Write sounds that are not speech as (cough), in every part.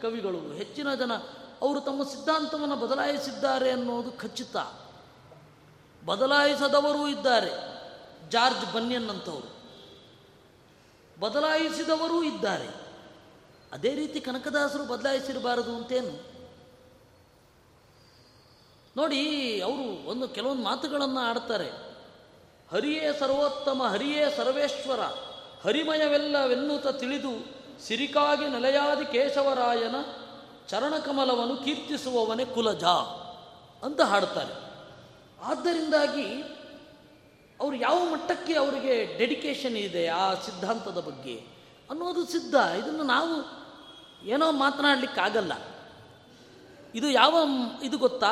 ಕವಿಗಳು, ಹೆಚ್ಚಿನ ಜನ ಅವರು ತಮ್ಮ ಸಿದ್ಧಾಂತವನ್ನು ಬದಲಾಯಿಸಿದ್ದಾರೆ ಅನ್ನೋದು ಖಚಿತ. ಬದಲಾಯಿಸದವರೂ ಇದ್ದಾರೆ, ಜಾರ್ಜ್ ಬನ್ಯನ್ ಅಂತವರು ಬದಲಾಯಿಸಿದವರೂ ಇದ್ದಾರೆ. ಅದೇ ರೀತಿ ಕನಕದಾಸರು ಬದಲಾಯಿಸಿರಬಾರದು ಅಂತೇನು? ನೋಡಿ, ಅವರು ಒಂದು ಕೆಲವೊಂದು ಮಾತುಗಳನ್ನು ಆಡ್ತಾರೆ. ಹರಿಯೇ ಸರ್ವೋತ್ತಮ, ಹರಿಯೇ ಸರ್ವೇಶ್ವರ, ಹರಿಮಯವೆಲ್ಲವೆನ್ನುತ್ತ ತಿಳಿದು ಸಿರಿಕಾಗಿ ನೆಲೆಯಾದಿ ಕೇಶವರಾಯನ ಚರಣಕಮಲವನ್ನು ಕೀರ್ತಿಸುವವನೇ ಕುಲಜ ಅಂತ ಹಾಡ್ತಾರೆ. ಆದ್ದರಿಂದಾಗಿ ಅವರು ಯಾವ ಮಟ್ಟಕ್ಕೆ ಅವರಿಗೆ ಡೆಡಿಕೇಶನ್ ಇದೆ ಆ ಸಿದ್ಧಾಂತದ ಬಗ್ಗೆ ಅನ್ನೋದು ಸಿದ್ಧ. ಇದನ್ನು ನಾವು ಏನೋ ಮಾತನಾಡಲಿಕ್ಕಾಗಲ್ಲ. ಇದು ಯಾವ ಇದು ಗೊತ್ತಾ?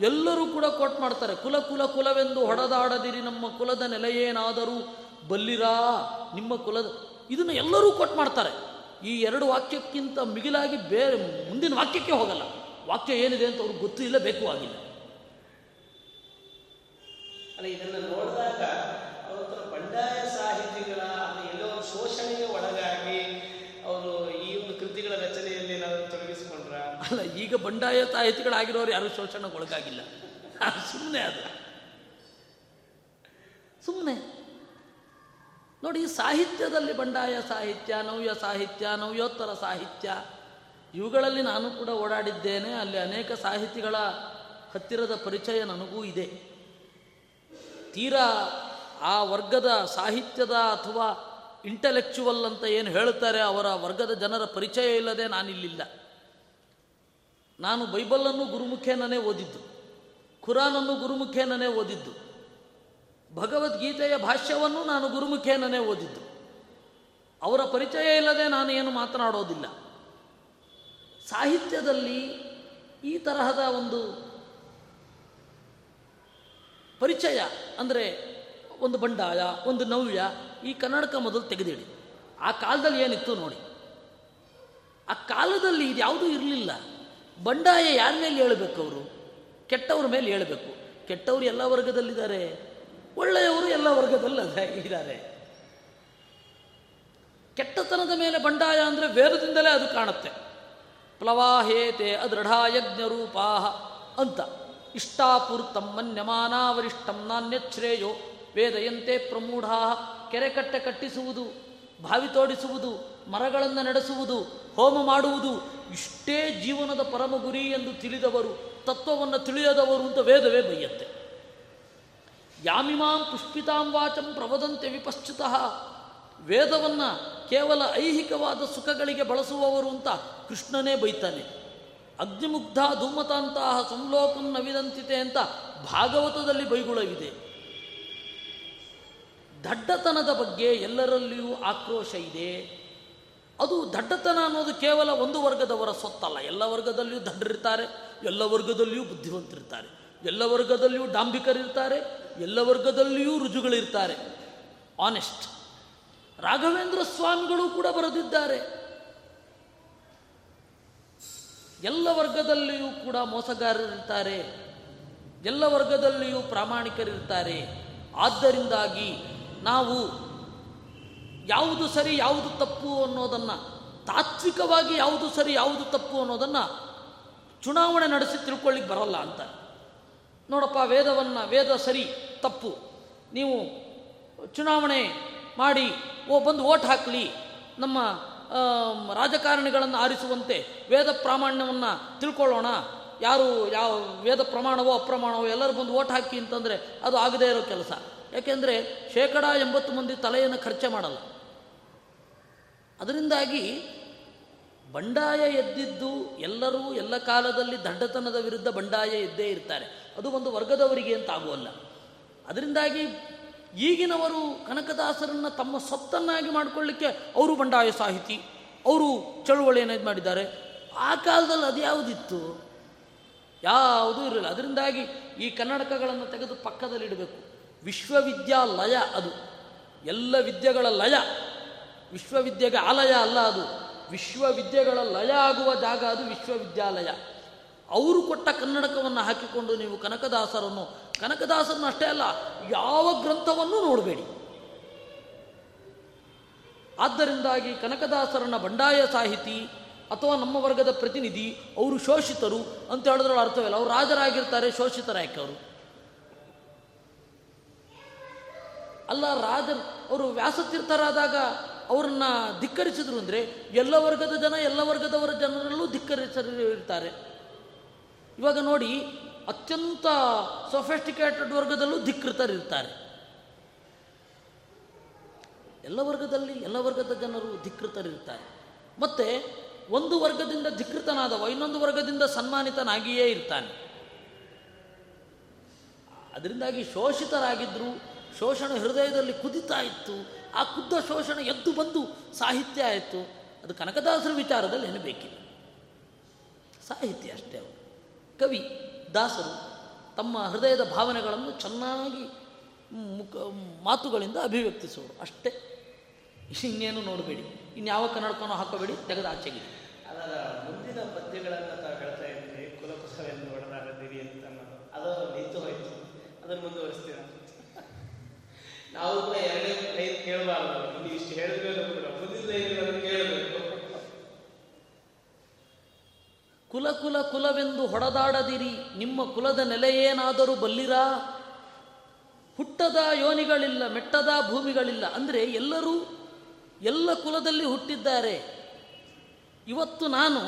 ಎಲ್ಲರೂ ಕೂಡ ಕೋಟ್ ಮಾಡ್ತಾರೆ, ಕುಲ ಕುಲ, ಕುಲವೆಂದು ಹೊಡೆದಾಡದಿರಿ ನಮ್ಮ ಕುಲದ ನೆಲೆಯೇನಾದರೂ ಬಲ್ಲಿರಾ? ನಿಮ್ಮ ಕುಲದ ಇದನ್ನು ಎಲ್ಲರೂ ಕೋಟ್ ಮಾಡ್ತಾರೆ. ಈ ಎರಡು ವಾಕ್ಯಕ್ಕಿಂತ ಮಿಗಿಲಾಗಿ ಬೇರೆ ಮುಂದಿನ ವಾಕ್ಯಕ್ಕೆ ಹೋಗಲ್ಲ. ವಾಕ್ಯ ಏನಿದೆ ಅಂತ ಅವ್ರಿಗೆ ಗೊತ್ತೂ ಇಲ್ಲ ಬೇಕು ಆಗಿಲ್ಲ. ಅಲ್ಲ ಇದನ್ನು ನೋಡಿದಾಗ ಅವರ ಬಂಡಾಯ ಸಾಹಿತಿಗಳ ಎಲ್ಲೋ ಒಂದು ಶೋಷಣೆಗೆ ಒಳಗಾಗಿ ಅವರು ಈ ಒಂದು ಕೃತಿಗಳ ರಚನೆಯಲ್ಲಿ ನಾವು ತೊಡಗಿಸಿಕೊಂಡ್ರ? ಅಲ್ಲ ಈಗ ಬಂಡಾಯ ಸಾಹಿತಿಗಳಾಗಿರೋರು ಯಾರು ಶೋಷಣೆಗೆ ಒಳಗಾಗಿಲ್ಲ? ಸುಮ್ಮನೆ ಅದು. ಸುಮ್ಮನೆ ನೋಡಿ ಸಾಹಿತ್ಯದಲ್ಲಿ ಬಂಡಾಯ ಸಾಹಿತ್ಯ, ನವ್ಯ ಸಾಹಿತ್ಯ, ನವ್ಯೋತ್ತರ ಸಾಹಿತ್ಯ, ಇವುಗಳಲ್ಲಿ ನಾನು ಕೂಡ ಓಡಾಡಿದ್ದೇನೆ. ಅಲ್ಲಿ ಅನೇಕ ಸಾಹಿತಿಗಳ ಹತ್ತಿರದ ಪರಿಚಯ ನನಗೂ ಇದೆ. ತೀರಾ ಆ ವರ್ಗದ ಸಾಹಿತ್ಯದ ಅಥವಾ ಇಂಟಲೆಕ್ಚುವಲ್ ಅಂತ ಏನು ಹೇಳ್ತಾರೆ, ಅವರ ವರ್ಗದ ಜನರ ಪರಿಚಯ ಇಲ್ಲದೆ ನಾನಿಲ್ಲಿಲ್ಲ. ನಾನು ಬೈಬಲನ್ನು ಗುರುಮುಖೇನೇ ಓದಿದ್ದು, ಖುರಾನನ್ನು ಗುರುಮುಖೇನೇ ಓದಿದ್ದು ಭಗವದ್ಗೀತೆಯ ಭಾಷ್ಯವನ್ನು ನಾನು ಗುರುಮುಖೇನೇ ಓದಿದ್ದು. ಅವರ ಪರಿಚಯ ಇಲ್ಲದೆ ನಾನು ಏನು ಮಾತನಾಡೋದಿಲ್ಲ. ಸಾಹಿತ್ಯದಲ್ಲಿ ಈ ತರಹದ ಒಂದು ಪರಿಚಯ ಅಂದರೆ ಒಂದು ಬಂಡಾಯ, ಒಂದು ನವ್ಯ ಈ ಕನ್ನಡಕ ಮೊದಲು ತೆಗೆದಿಡಿ. ಆ ಕಾಲದಲ್ಲಿ ಏನಿತ್ತು ನೋಡಿ. ಆ ಕಾಲದಲ್ಲಿ ಇದು ಯಾವುದೂ ಇರಲಿಲ್ಲ. ಬಂಡಾಯ ಯಾರ ಮೇಲೆ ಹೇಳಬೇಕು ಅವರು? ಕೆಟ್ಟವ್ರ ಮೇಲೆ ಹೇಳಬೇಕು. ಕೆಟ್ಟವರು ಎಲ್ಲ ವರ್ಗದಲ್ಲಿದ್ದಾರೆ. ಒಳ್ಳೆಯವರು ಎಲ್ಲ ವರ್ಗದಲ್ಲಿ ಇದ್ದಾರೆ. ಕೆಟ್ಟತನದ ಮೇಲೆ ಬಂಡಾಯ ಅಂದರೆ ವೇದದಿಂದಲೇ ಅದು ಕಾಣುತ್ತೆ. ಪ್ಲವಾಹೇತೆ ಅದೃಢಾಯಜ್ಞರೂಪಾಹ ಅಂತ. ಇಷ್ಟಾಪೂರ್ತಂ ಮನ್ಯಮಾನಾವರಿಷ್ಟಂ ನಾಣ್ಯಶ್ರೇಯೋ ವೇದಯಂತೆ ಪ್ರಮೂಢಾ ಕೆರೆ ಕಟ್ಟೆ ಕಟ್ಟಿಸುವುದು, ಬಾವಿ ತೋಡಿಸುವುದು, ಮರಗಳನ್ನು ನಡೆಸುವುದು, ಹೋಮ ಮಾಡುವುದು, ಇಷ್ಟೇ ಜೀವನದ ಪರಮ ಗುರಿ ಎಂದು ತಿಳಿದವರು, ತತ್ವವನ್ನು ತಿಳಿಯದವರು ಅಂತ ವೇದವೇ ಬೈಯತ್ತೆ ಯಾಮಿಮಾಂ ಪುಷ್ಪಿತಾಂ ವಾಚಂ ಪ್ರವದಂತೆ ವಿಪಶ್ಚಿತಃ. ವೇದವನ್ನು ಕೇವಲ ಐಹಿಕವಾದ ಸುಖಗಳಿಗೆ ಬಳಸುವವರು ಅಂತ ಕೃಷ್ಣನೇ ಬೈತಾನೆ. ಅಗ್ನಿಮುಗ್ಧ ಧೂಮತಾಂತಹ ಸಂಲೋಕಂ ನವಿದಂತಿತೆ ಅಂತ ಭಾಗವತದಲ್ಲಿ ಬೈಗುಳವಿದೆ. ದಡ್ಡತನದ ಬಗ್ಗೆ ಎಲ್ಲರಲ್ಲಿಯೂ ಆಕ್ರೋಶ ಇದೆ. ಅದು ದಡ್ಡತನ ಅನ್ನೋದು ಕೇವಲ ಒಂದು ವರ್ಗದವರ ಸೊತ್ತಲ್ಲ. ಎಲ್ಲ ವರ್ಗದಲ್ಲಿಯೂ ದಡ್ಡರಿರ್ತಾರೆ, ಎಲ್ಲ ವರ್ಗದಲ್ಲಿಯೂ ಬುದ್ಧಿವಂತರಿರ್ತಾರೆ, ಎಲ್ಲ ವರ್ಗದಲ್ಲಿಯೂ ಡಾಂಬಿಕರಿರ್ತಾರೆ ಎಲ್ಲ ವರ್ಗದಲ್ಲಿಯೂ ರುಜುಗಳಿರ್ತಾರೆ. ಆನೆಸ್ಟ್ ರಾಘವೇಂದ್ರ ಸ್ವಾಮಿಗಳು ಕೂಡ ಬರೆದಿದ್ದಾರೆ. ಎಲ್ಲ ವರ್ಗದಲ್ಲಿಯೂ ಕೂಡ ಮೋಸಗಾರರಿರ್ತಾರೆ. ಎಲ್ಲ ವರ್ಗದಲ್ಲಿಯೂ ಪ್ರಾಮಾಣಿಕರಿರ್ತಾರೆ. ಆದ್ದರಿಂದಾಗಿ ನಾವು ಯಾವುದು ಸರಿ, ಯಾವುದು ತಪ್ಪು ಅನ್ನೋದನ್ನು, ತಾತ್ವಿಕವಾಗಿ ಯಾವುದು ಸರಿ, ಯಾವುದು ತಪ್ಪು ಅನ್ನೋದನ್ನು ಚುನಾವಣೆ ನಡೆಸಿ ತಿಳ್ಕೊಳ್ಳಿಕ್ಕೆ ಬರಲ್ಲ ಅಂತ. ನೋಡಪ್ಪ, ವೇದವನ್ನು, ವೇದ ಸರಿ ತಪ್ಪು. ನೀವು ಚುನಾವಣೆ ಮಾಡಿ, ಓ, ಬಂದು ಓಟ್ ಹಾಕಲಿ. ನಮ್ಮ ರಾಜಕಾರಣಿಗಳನ್ನು ಆರಿಸುವಂತೆ ವೇದ ಪ್ರಾಮಾಣ್ಯವನ್ನು ತಿಳ್ಕೊಳ್ಳೋಣ. ಯಾರು, ಯಾವ ವೇದ ಪ್ರಮಾಣವೋ ಅಪ್ರಮಾಣವೋ ಎಲ್ಲರೂ ಬಂದು ಓಟ್ ಹಾಕಿ ಅಂತಂದರೆ ಅದು ಆಗದೇ ಇರೋ ಕೆಲಸ. ಯಾಕೆಂದರೆ ಶೇಕಡ ಎಂಬತ್ತು ಮಂದಿ ತಲೆಯನ್ನು ಖರ್ಚೆ ಮಾಡಲ್ಲ. ಅದರಿಂದಾಗಿ ಬಂಡಾಯ ಎದ್ದಿದ್ದು ಎಲ್ಲರೂ ಎಲ್ಲ ಕಾಲದಲ್ಲಿ ದಡ್ಡತನದ ವಿರುದ್ಧ ಬಂಡಾಯ ಎದ್ದೇ ಇರ್ತಾರೆ. ಅದು ಒಂದು ವರ್ಗದವರಿಗೆ ಅಂತ ಆಗುವಲ್ಲ. ಅದರಿಂದಾಗಿ ಈಗಿನವರು ಕನಕದಾಸರನ್ನು ತಮ್ಮ ಸೊತ್ತನ್ನಾಗಿ ಮಾಡಿಕೊಳ್ಳಿಕ್ಕೆ ಅವರು ಬಂಡಾಯ ಸಾಹಿತಿ, ಅವರು ಚಳುವಳಿಯನ್ನು ಇದು ಮಾಡಿದ್ದಾರೆ. ಆ ಕಾಲದಲ್ಲಿ ಅದು ಯಾವುದಿತ್ತು? ಯಾವುದೂ ಇರಲಿಲ್ಲ. ಅದರಿಂದಾಗಿ ಈ ಕನ್ನಡಕಗಳನ್ನು ತೆಗೆದು ಪಕ್ಕದಲ್ಲಿ ಇಡಬೇಕು. ವಿಶ್ವವಿದ್ಯಾಲಯ ಅದು. ಎಲ್ಲ ವಿದ್ಯೆಗಳ ಲಯ. ವಿಶ್ವವಿದ್ಯೆಗೆ ಆಲಯ ಅಲ್ಲ ಅದು. ವಿಶ್ವವಿದ್ಯೆಗಳ ಲಯ ಆಗುವ ಜಾಗ ಅದು ವಿಶ್ವವಿದ್ಯಾಲಯ. ಅವರು ಕೊಟ್ಟ ಕನ್ನಡಕವನ್ನು ಹಾಕಿಕೊಂಡು ನೀವು ಕನಕದಾಸರನ್ನು ಕನಕದಾಸರನ್ನು ಅಷ್ಟೇ ಅಲ್ಲ, ಯಾವ ಗ್ರಂಥವನ್ನು ನೋಡಬೇಡಿ. ಆದ್ದರಿಂದಾಗಿ ಕನಕದಾಸರನ್ನ ಬಂಡಾಯ ಸಾಹಿತಿ ಅಥವಾ ನಮ್ಮ ವರ್ಗದ ಪ್ರತಿನಿಧಿ, ಅವರು ಶೋಷಿತರು ಅಂತ ಹೇಳಿದ್ರಲ್ಲಿ ಅರ್ಥವಿಲ್ಲ. ಅವರು ರಾಜರಾಗಿರ್ತಾರೆ, ಶೋಷಿತರ ಯಾಕೆ ಅವರು? ಅಲ್ಲ, ರಾಜರು, ಅವರು ವ್ಯಾಸತೀರ್ಥರಾದಾಗ ಅವ್ರನ್ನ ಧಿಕ್ಕರಿಸಿದ್ರು ಅಂದರೆ ಎಲ್ಲ ವರ್ಗದ ಜನ ಎಲ್ಲ ವರ್ಗದವರ ಜನರಲ್ಲೂ ಧಿಕ್ಕರಿಸಿರ್ತಾರೆ ಇವಾಗ ನೋಡಿ ಅತ್ಯಂತ ಸೊಫೆಸ್ಟಿಕೇಟೆಡ್ ವರ್ಗದಲ್ಲೂ ಧಿಕ್ಕೃತರಿರ್ತಾರೆ ಎಲ್ಲ ವರ್ಗದಲ್ಲಿ, ಎಲ್ಲ ವರ್ಗದ ಜನರು ಧಿಕ್ಕೃತರಿರ್ತಾರೆ ಮತ್ತೆ ಒಂದು ವರ್ಗದಿಂದ ಧಿಕ್ಕೃತನಾದವ ಇನ್ನೊಂದು ವರ್ಗದಿಂದ ಸನ್ಮಾನಿತನಾಗಿಯೇ ಇರ್ತಾನೆ. ಅದರಿಂದಾಗಿ ಶೋಷಿತರಾಗಿದ್ದರು ಶೋಷಣ ಹೃದಯದಲ್ಲಿ ಕುದಿತಾ ಇತ್ತು, ಆ ಕುದ್ದ ಶೋಷಣ ಎದ್ದು ಬಂದು ಸಾಹಿತ್ಯ ಆಯಿತು. ಅದು ಕನಕದಾಸರ ವಿಚಾರದಲ್ಲಿ ಏನು ಬೇಕಿಲ್ಲ ಸಾಹಿತ್ಯ ಅಷ್ಟೇ ಅವರು ಕವಿ ದಾಸರು ತಮ್ಮ ಹೃದಯದ ಭಾವನೆಗಳನ್ನು ಚೆನ್ನಾಗಿ ಮುಖ, ಮಾತುಗಳಿಂದ ಅಭಿವ್ಯಕ್ತಿಸೋರು ಅಷ್ಟೇ. ಇನ್ನೇನು ನೋಡಬೇಡಿ. ಇನ್ಯಾವ ಕನ್ನಡಕನೂ ಹಾಕೋಬೇಡಿ, ತೆಗೆದು ಆಚೆಗೆ ಮುಂದಿನ ಪದ್ಯಗಳನ್ನು ತಾವು ಹೇಳ್ತಾ ಇದ್ದೀರಿ ಕುಲಕುಸವೆಂದು ಹೊಡೆದಾಡದಿರಿ ಅಂತ ಅದು ನಿಂತು ಹೋಯ್ತು. ಅದನ್ನು ಮುಂದುವರಿಸ್ತೀರ? ನಾವು ಕೂಡ ಎರಡನೇ ಕೇಳಬಾರ್ದು. ನೀವು ಇಷ್ಟು ಹೇಳಿದ್ರೆ ಮುಂದಿನ ಕೇಳಬೇಕು ಕುಲ ಕುಲ ಕುಲವೆಂದು ಹೊಡೆದಾಡದಿರಿ. ನಿಮ್ಮ ಕುಲದ ನೆಲೆಯೇನಾದರೂ ಬಲ್ಲಿರಾ? ಹುಟ್ಟದ ಯೋನಿಗಳಿಲ್ಲ, ಮೆಟ್ಟದ ಭೂಮಿಗಳಿಲ್ಲ. ಅಂದರೆ ಎಲ್ಲರೂ ಎಲ್ಲ ಕುಲದಲ್ಲಿ ಹುಟ್ಟಿದ್ದಾರೆ. ಇವತ್ತು ನಾನು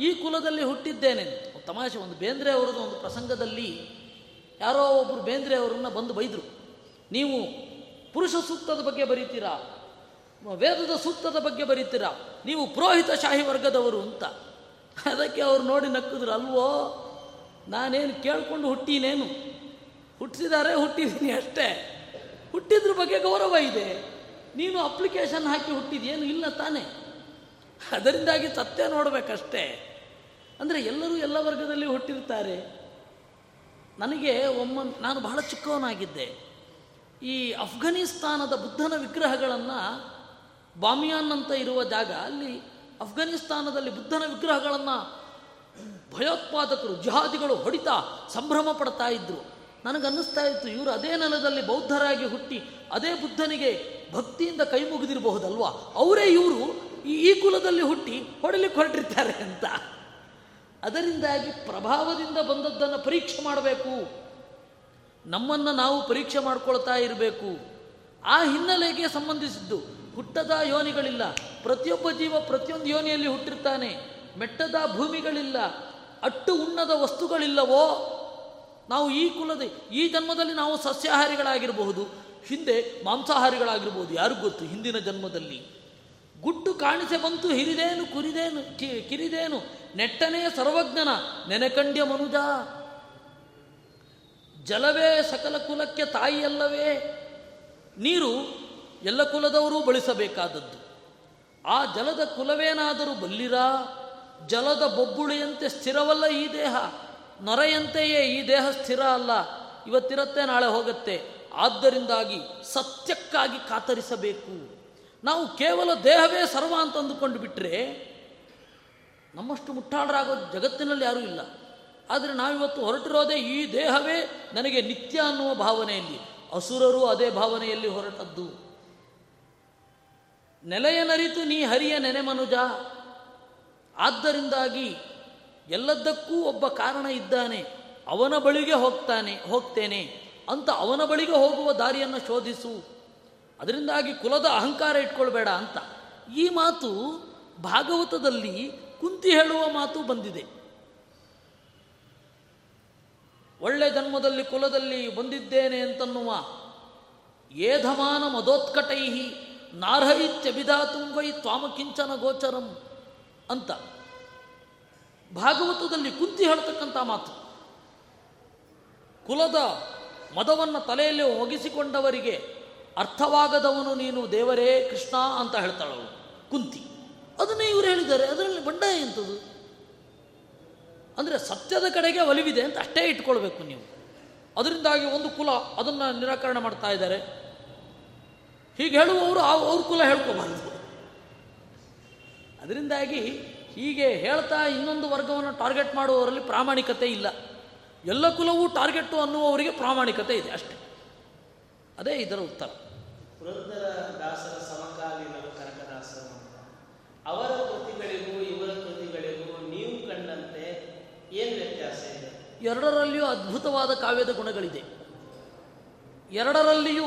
ಈ ಕುಲದಲ್ಲಿ ಹುಟ್ಟಿದ್ದೇನೆ. ತಮಾಷೆ, ಒಂದು ಬೇಂದ್ರೆ ಅವರದ್ದು ಒಂದು ಪ್ರಸಂಗದಲ್ಲಿ ಯಾರೋ ಒಬ್ಬರು ಬೇಂದ್ರೆ ಅವರನ್ನು ಬಂದು ಬೈದರು. ನೀವು ಪುರುಷ ಸೂಕ್ತದ ಬಗ್ಗೆ ಬರೀತೀರಾ? ವೇದದ ಸೂಕ್ತದ ಬಗ್ಗೆ ಬರೀತೀರಾ? ನೀವು ಪುರೋಹಿತ ಶಾಹಿ ವರ್ಗದವರು ಅಂತ. ಅದಕ್ಕೆ ಅವ್ರು ನೋಡಿ ನಕ್ಕಿದ್ರು, ಅಲ್ವೋ? ನಾನೇನು ಕೇಳಿಕೊಂಡು ಹುಟ್ಟಿನೇನು? ಹುಟ್ಟಿಸಿದಾರೆ, ಹುಟ್ಟಿದ್ದೀನಿ ಅಷ್ಟೇ. ಹುಟ್ಟಿದ್ರ ಬಗ್ಗೆ ಗೌರವ ಇದೆ. ನೀನು ಅಪ್ಲಿಕೇಶನ್ ಹಾಕಿ ಹುಟ್ಟಿದೇನು ಇಲ್ಲ ತಾನೇ. ಅದರಿಂದಾಗಿ ಸತ್ಯ ನೋಡಬೇಕಷ್ಟೇ. ಅಂದರೆ ಎಲ್ಲರೂ ಎಲ್ಲ ವರ್ಗದಲ್ಲಿ ಹುಟ್ಟಿರ್ತಾರೆ ನನಗೆ ಒಮ್ಮ ನಾನು ಬಹಳ ಚಿಕ್ಕವನಾಗಿದ್ದೆ. ಈ ಅಫ್ಘಾನಿಸ್ತಾನದ ಬುದ್ಧನ ವಿಗ್ರಹಗಳನ್ನು ಬಾಮಿಯಾನ್ ಅಂತ ಇರುವ ಜಾಗ ಅಲ್ಲಿ ಅಫ್ಘಾನಿಸ್ತಾನದಲ್ಲಿ ಬುದ್ಧನ ವಿಗ್ರಹಗಳನ್ನು ಭಯೋತ್ಪಾದಕರು, ಜಿಹಾದಿಗಳು ಹೊಡಿತಾ ಸಂಭ್ರಮ ಪಡ್ತಾ ಇದ್ದರು ನನಗನ್ನಿಸ್ತಾ ಇತ್ತು, ಇವರು ಅದೇ ನೆಲದಲ್ಲಿ ಬೌದ್ಧರಾಗಿ ಹುಟ್ಟಿ ಅದೇ ಬುದ್ಧನಿಗೆ ಭಕ್ತಿಯಿಂದ ಕೈ ಮುಗಿದಿರಬಹುದಲ್ವಾ? ಅವರೇ ಇವರು ಈ ಕುಲದಲ್ಲಿ ಹುಟ್ಟಿ ಹೊಡಲಿಕ್ಕೆ ಹೊರಟಿರ್ತಾರೆ ಅಂತ. ಅದರಿಂದಾಗಿ ಪ್ರಭಾವದಿಂದ ಬಂದದ್ದನ್ನು ಪರೀಕ್ಷೆ ಮಾಡಬೇಕು. ನಮ್ಮನ್ನು ನಾವು ಪರೀಕ್ಷೆ ಮಾಡ್ಕೊಳ್ತಾ ಇರಬೇಕು. ಆ ಹಿನ್ನೆಲೆಗೆ ಸಂಬಂಧಿಸಿದ್ದು ಹುಟ್ಟದ ಯೋನಿಗಳಿಲ್ಲ. ಪ್ರತಿಯೊಬ್ಬ ಜೀವ ಪ್ರತಿಯೊಂದು ಯೋನಿಯಲ್ಲಿ ಹುಟ್ಟಿರ್ತಾನೆ. ಮೆಟ್ಟದ ಭೂಮಿಗಳಿಲ್ಲ, ಅಟ್ಟು ಉಣ್ಣದ ವಸ್ತುಗಳಿಲ್ಲವೋ? ನಾವು ಈ ಕುಲದ, ಈ ಜನ್ಮದಲ್ಲಿ ನಾವು ಸಸ್ಯಾಹಾರಿಗಳಾಗಿರಬಹುದು, ಹಿಂದೆ ಮಾಂಸಾಹಾರಿಗಳಾಗಿರ್ಬೋದು ಯಾರಿಗೂ ಗೊತ್ತು, ಹಿಂದಿನ ಜನ್ಮದಲ್ಲಿ. ಗುಟ್ಟು ಕಾಣಿಸೆ ಬಂತು, ಹಿರಿದೇನು, ಕುರಿದೇನು ಕಿರಿದೇನು? ನೆಟ್ಟನೇ ಸರ್ವಜ್ಞನ, ನೆನೆಕಂಡ್ಯ ಮನುಜ. ಜಲವೇ ಸಕಲ ಕುಲಕ್ಕೆ ತಾಯಿಯಲ್ಲವೇ? ನೀರು ಎಲ್ಲ ಕುಲದವರೂ ಬಳಸಬೇಕಾದದ್ದು. ಆ ಜಲದ ಕುಲವೇನಾದರೂ ಬಲ್ಲಿರಾ? ಜಲದ ಬೊಬ್ಬುಳಿಯಂತೆ ಸ್ಥಿರವಲ್ಲ ಈ ದೇಹ. ನೊರೆಯಂತೆಯೇ ಈ ದೇಹ ಸ್ಥಿರ ಅಲ್ಲ. ಇವತ್ತಿರತ್ತೆ, ನಾಳೆ ಹೋಗುತ್ತೆ. ಆದ್ದರಿಂದಾಗಿ ಸತ್ಯಕ್ಕಾಗಿ ಕಾತರಿಸಬೇಕು. ನಾವು ಕೇವಲ ದೇಹವೇ ಸರ್ವ ಅಂತ ಅಂದುಕೊಂಡು ಬಿಟ್ಟರೆ ನಮ್ಮಷ್ಟು ಮುಟ್ಟಾಳರಾಗೋ ಜಗತ್ತಿನಲ್ಲಿ ಯಾರೂ ಇಲ್ಲ. ಆದರೆ ನಾವಿವತ್ತು ಹೊರಟಿರೋದೇ ಈ ದೇಹವೇ ನನಗೆ ನಿತ್ಯ ಅನ್ನುವ ಭಾವನೆಯಲ್ಲಿ. ಅಸುರರು ಅದೇ ಭಾವನೆಯಲ್ಲಿ ಹೊರಟದ್ದು. ನೆಲೆಯನರಿತು ನೀ ಹರಿಯ ನೆನೆ ಮನುಜ. ಆದ್ದರಿಂದಾಗಿ ಎಲ್ಲದಕ್ಕೂ ಒಬ್ಬ ಕಾರಣ ಇದ್ದಾನೆ. ಅವನ ಬಳಿಗೆ ಹೋಗ್ತಾನೆ, ಹೋಗ್ತೇನೆ ಅಂತ ಅವನ ಬಳಿಗೆ ಹೋಗುವ ದಾರಿಯನ್ನು ಶೋಧಿಸು. ಅದರಿಂದಾಗಿ ಕುಲದ ಅಹಂಕಾರ ಇಟ್ಕೊಳ್ಬೇಡ ಅಂತ. ಈ ಮಾತು ಭಾಗವತದಲ್ಲಿ ಕುಂತಿ ಹೇಳುವ ಮಾತು ಬಂದಿದೆ. ಒಳ್ಳೆ ಜನ್ಮದಲ್ಲಿ ಕುಲದಲ್ಲಿ ಬಂದಿದ್ದೇನೆ ಅಂತನ್ನುವ ಏಧಮಾನ ಮದೋತ್ಕಟೈಹಿ. ನಾರ್ಹೈತ್ಯಭಿಧಾತುಂಗೈ ತ್ವಾಮಕಿಂಚನ ಗೋಚರಂ ಅಂತ. ಭಾಗವತದಲ್ಲಿ ಕುಂತಿ ಹೇಳ್ತಕ್ಕಂಥ ಮಾತು. ಕುಲದ ಮದವನ್ನು ತಲೆಯಲ್ಲಿ ಒಗಿಸಿಕೊಂಡವರಿಗೆ ಅರ್ಥವಾಗದವನು ನೀನು ದೇವರೇ ಕೃಷ್ಣ ಅಂತ ಹೇಳ್ತಾಳವಳು ಕುಂತಿ. ಅದನ್ನೇ ಇವರು ಹೇಳಿದ್ದಾರೆ. ಅದರಲ್ಲಿ ಬಂಡಾಯ ಎಂಥದ್ದು ಅಂದರೆ ಸತ್ಯದ ಕಡೆಗೆ ಒಲಿವಿದೆ ಅಂತ ಅಷ್ಟೇ ಇಟ್ಕೊಳ್ಬೇಕು ನೀವು. ಅದರಿಂದಾಗಿ ಒಂದು ಕುಲ ಅದನ್ನು ನಿರಾಕರಣೆ ಮಾಡ್ತಾ ಇದ್ದಾರೆ. ಹೀಗೆ ಹೇಳುವವರು ಅವ್ರ ಕುಲ ಹೇಳ್ಕೋಬಾರದು. ಅದರಿಂದಾಗಿ ಹೀಗೆ ಹೇಳ್ತಾ ಇನ್ನೊಂದು ವರ್ಗವನ್ನು ಟಾರ್ಗೆಟ್ ಮಾಡುವವರಲ್ಲಿ ಪ್ರಾಮಾಣಿಕತೆ ಇಲ್ಲ. ಎಲ್ಲ ಕುಲವೂ ಟಾರ್ಗೆಟು ಅನ್ನುವವರಿಗೆ ಪ್ರಾಮಾಣಿಕತೆ ಇದೆ ಅಷ್ಟೆ. ಅದೇ ಇದರ ಉತ್ತರ. ವೃದ್ಧರ ಸಮಕಾಲೀನರು ಕನಕದಾಸರು ಅವರ ಕೃತಿಗಳಿಗೂ ಇವರ ಕೃತಿಗಳಿಗೂ ನೀವು ಕಂಡಂತೆ ಏನು ವ್ಯತ್ಯಾಸ ಇದೆ? ಎರಡರಲ್ಲಿಯೂ ಅದ್ಭುತವಾದ ಕಾವ್ಯದ ಗುಣಗಳಿದೆ. ಎರಡರಲ್ಲಿಯೂ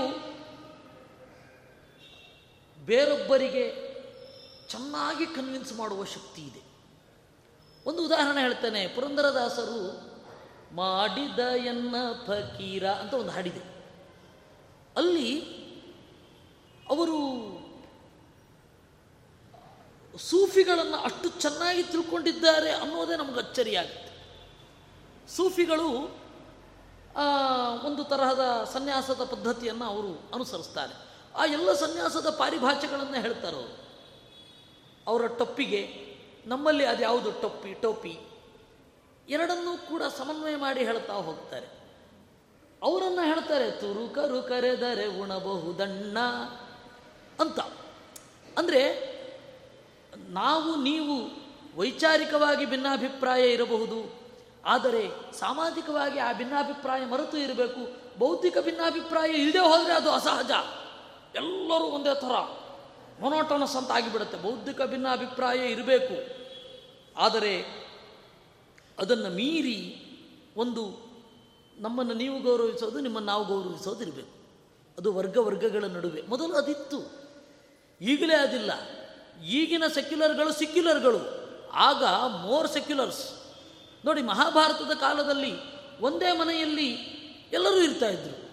ಬೇರೊಬ್ಬರಿಗೆ ಚೆನ್ನಾಗಿ ಕನ್ವಿನ್ಸ್ ಮಾಡುವ ಶಕ್ತಿ ಇದೆ. ಒಂದು ಉದಾಹರಣೆ ಹೇಳ್ತೇನೆ. ಪುರಂದರದಾಸರು ಮಾಡಿದ ಎನ್ನ ಫಕೀರ ಅಂತ ಒಂದು ಹಾಡಿದೆ. ಅಲ್ಲಿ ಅವರು ಸೂಫಿಗಳನ್ನು ಅಷ್ಟು ಚೆನ್ನಾಗಿ ತಿಳ್ಕೊಂಡಿದ್ದಾರೆ ಅನ್ನೋದೇ ನಮ್ಗೆ ಅಚ್ಚರಿಯಾಗುತ್ತೆ. ಸೂಫಿಗಳು ಒಂದು ತರಹದ ಸನ್ಯಾಸದ ಪದ್ಧತಿಯನ್ನು ಅವರು ಅನುಸರಿಸ್ತಾರೆ. ಆ ಎಲ್ಲ ಸನ್ಯಾಸದ ಪಾರಿಭಾಷೆಗಳನ್ನು ಹೇಳ್ತಾರೆ ಅವರು ಅವರ ಟೊಪ್ಪಿಗೆ ನಮ್ಮಲ್ಲಿ ಅದು ಯಾವುದು ಟೊಪ್ಪಿ, ಟೋಪಿ? ಎರಡನ್ನೂ ಕೂಡ ಸಮನ್ವಯ ಮಾಡಿ ಹೇಳ್ತಾ ಹೋಗ್ತಾರೆ. ಅವರನ್ನು ಹೇಳ್ತಾರೆ ತುರುಕರು ಕರೆದರೆ ಉಣಬಹುದಣ್ಣ ಅಂತ. ಅಂದರೆ ನಾವು, ನೀವು ವೈಚಾರಿಕವಾಗಿ ಭಿನ್ನಾಭಿಪ್ರಾಯ ಇರಬಹುದು, ಆದರೆ ಸಾಮಾಜಿಕವಾಗಿ ಆ ಭಿನ್ನಾಭಿಪ್ರಾಯ ಮರೆತು ಇರಬೇಕು, ಭೌತಿಕ ಭಿನ್ನಾಭಿಪ್ರಾಯ ಇಲ್ಲದೆ ಹೋದರೆ ಅದು ಅಸಹಜ. ಎಲ್ಲರೂ ಒಂದೇ ಥರ. ಮೊನೋಟೋನಸ್ ಅಂತ ಆಗಿಬಿಡುತ್ತೆ. ಬೌದ್ಧಿಕ ಭಿನ್ನಾಭಿಪ್ರಾಯ ಇರಬೇಕು. ಆದರೆ ಅದನ್ನು ಮೀರಿ ಒಂದು ನಮ್ಮನ್ನು ನೀವು ಗೌರವಿಸೋದು, ನಿಮ್ಮನ್ನು ನಾವು ಗೌರವಿಸೋದು ಇರಬೇಕು. ಅದು ವರ್ಗ ವರ್ಗಗಳ ನಡುವೆ. ಮೊದಲು ಅದಿತ್ತು. ಈಗಲೇ ಅದಿಲ್ಲ. ಈಗಿನ ಸೆಕ್ಯುಲರ್ಗಳು ಸಿಕ್ಯುಲರ್ಗಳು. ಆಗ ಮೋರ್ ಸೆಕ್ಯುಲರ್ಸ್. ನೋಡಿ, ಮಹಾಭಾರತದ ಕಾಲದಲ್ಲಿ ಒಂದೇ ಮನೆಯಲ್ಲಿ ಎಲ್ಲರೂ ಇರ್ತಾ ಇದ್ರು.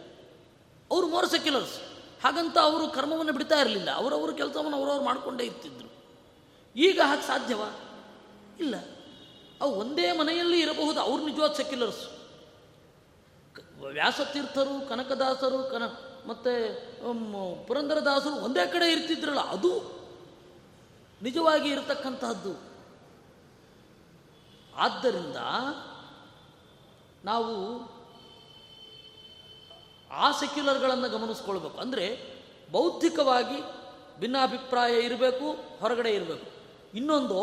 ಅವರು ಮೋರ್ ಸೆಕ್ಯುಲರ್ಸ್. ಹಾಗಂತ ಅವರು ಕರ್ಮವನ್ನು ಬಿಡ್ತಾ ಇರಲಿಲ್ಲ. ಅವರವರ ಕೆಲಸವನ್ನು ಅವರವ್ರು ಮಾಡಿಕೊಂಡೇ ಇರ್ತಿದ್ರು. ಈಗ ಹಾಗೆ ಸಾಧ್ಯವ? ಇಲ್ಲ. ಅವು ಒಂದೇ ಮನೆಯಲ್ಲಿ ಇರಬಹುದು. ಅವ್ರು ನಿಜವಾದ ಸೆಕ್ಯುಲರ್ಸ್ ವ್ಯಾಸತೀರ್ಥರು, ಕನಕದಾಸರು, ಕನ ಮತ್ತು ಪುರಂದರದಾಸರು ಒಂದೇ ಕಡೆ ಇರ್ತಿದ್ರಲ್ಲ, ಅದು ನಿಜವಾಗಿ ಇರತಕ್ಕಂತಹದ್ದು. ಆದ್ದರಿಂದ ನಾವು ಆ ಸೆಕ್ಯುಲರ್ಗಳನ್ನು ಗಮನಿಸ್ಕೊಳ್ಬೇಕು. ಅಂದರೆ ಬೌದ್ಧಿಕವಾಗಿ ಭಿನ್ನಾಭಿಪ್ರಾಯ ಇರಬೇಕು, ಹೊರಗಡೆ ಇರಬೇಕು. ಇನ್ನೊಂದು